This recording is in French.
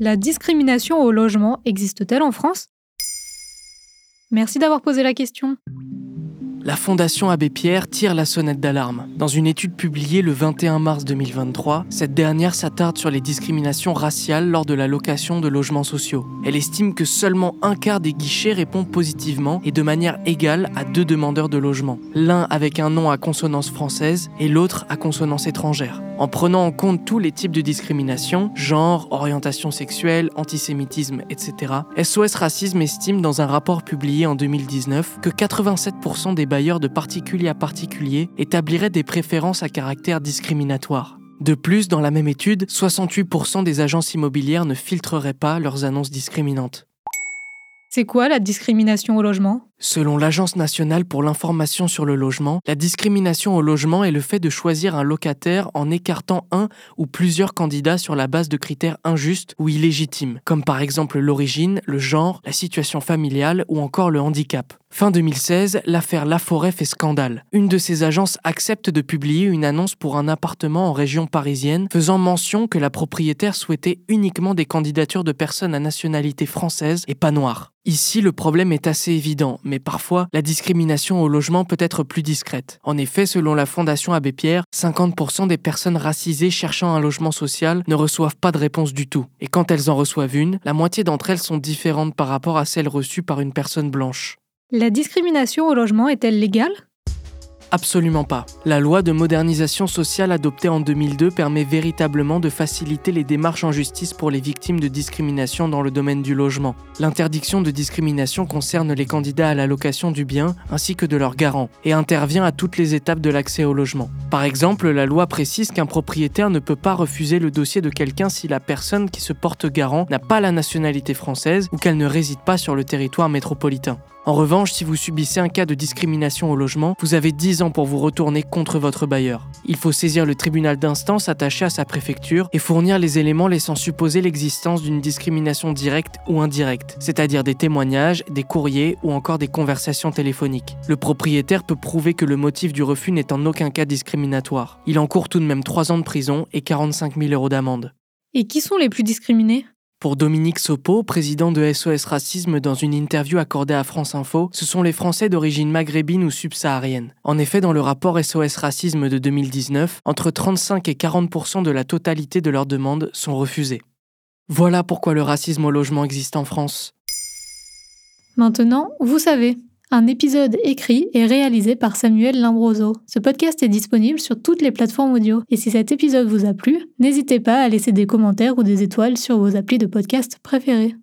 La discrimination au logement existe-t-elle en France? Merci d'avoir posé la question. La Fondation Abbé Pierre tire la sonnette d'alarme. Dans une étude publiée le 21 mars 2023, cette dernière s'attarde sur les discriminations raciales lors de la location de logements sociaux. Elle estime que seulement un quart des guichets répondent positivement et de manière égale à deux demandeurs de logement, l'un avec un nom à consonance française et l'autre à consonance étrangère. En prenant en compte tous les types de discrimination, genre, orientation sexuelle, antisémitisme, etc., SOS Racisme estime dans un rapport publié en 2019 que 87% des bailleurs de particulier à particulier établiraient des préférences à caractère discriminatoire. De plus, dans la même étude, 68% des agences immobilières ne filtreraient pas leurs annonces discriminantes. C'est quoi la discrimination au logement? Selon l'Agence nationale pour l'information sur le logement, la discrimination au logement est le fait de choisir un locataire en écartant un ou plusieurs candidats sur la base de critères injustes ou illégitimes, comme par exemple l'origine, le genre, la situation familiale ou encore le handicap. Fin 2016, l'affaire Laforêt fait scandale. Une de ces agences accepte de publier une annonce pour un appartement en région parisienne faisant mention que la propriétaire souhaitait uniquement des candidatures de personnes à nationalité française et pas noire. Ici, le problème est assez évident, mais parfois, la discrimination au logement peut être plus discrète. En effet, selon la Fondation Abbé Pierre, 50% des personnes racisées cherchant un logement social ne reçoivent pas de réponse du tout. Et quand elles en reçoivent une, la moitié d'entre elles sont différentes par rapport à celles reçues par une personne blanche. La discrimination au logement est-elle légale? Absolument pas. La loi de modernisation sociale adoptée en 2002 permet véritablement de faciliter les démarches en justice pour les victimes de discrimination dans le domaine du logement. L'interdiction de discrimination concerne les candidats à la location du bien ainsi que de leurs garants et intervient à toutes les étapes de l'accès au logement. Par exemple, la loi précise qu'un propriétaire ne peut pas refuser le dossier de quelqu'un si la personne qui se porte garant n'a pas la nationalité française ou qu'elle ne réside pas sur le territoire métropolitain. En revanche, si vous subissez un cas de discrimination au logement, vous avez 10 ans pour vous retourner contre votre bailleur. Il faut saisir le tribunal d'instance attaché à sa préfecture et fournir les éléments laissant supposer l'existence d'une discrimination directe ou indirecte, c'est-à-dire des témoignages, des courriers ou encore des conversations téléphoniques. Le propriétaire peut prouver que le motif du refus n'est en aucun cas discriminatoire. Il encourt tout de même 3 ans de prison et 45 000 euros d'amende. Et qui sont les plus discriminés? Pour Dominique Sopo, président de SOS Racisme, dans une interview accordée à France Info, ce sont les Français d'origine maghrébine ou subsaharienne. En effet, dans le rapport SOS Racisme de 2019, entre 35 et 40% de la totalité de leurs demandes sont refusées. Voilà pourquoi le racisme au logement existe en France. Maintenant, vous savez. Un épisode écrit et réalisé par Samuel Limbroso. Ce podcast est disponible sur toutes les plateformes audio. Et si cet épisode vous a plu, n'hésitez pas à laisser des commentaires ou des étoiles sur vos applis de podcast préférés.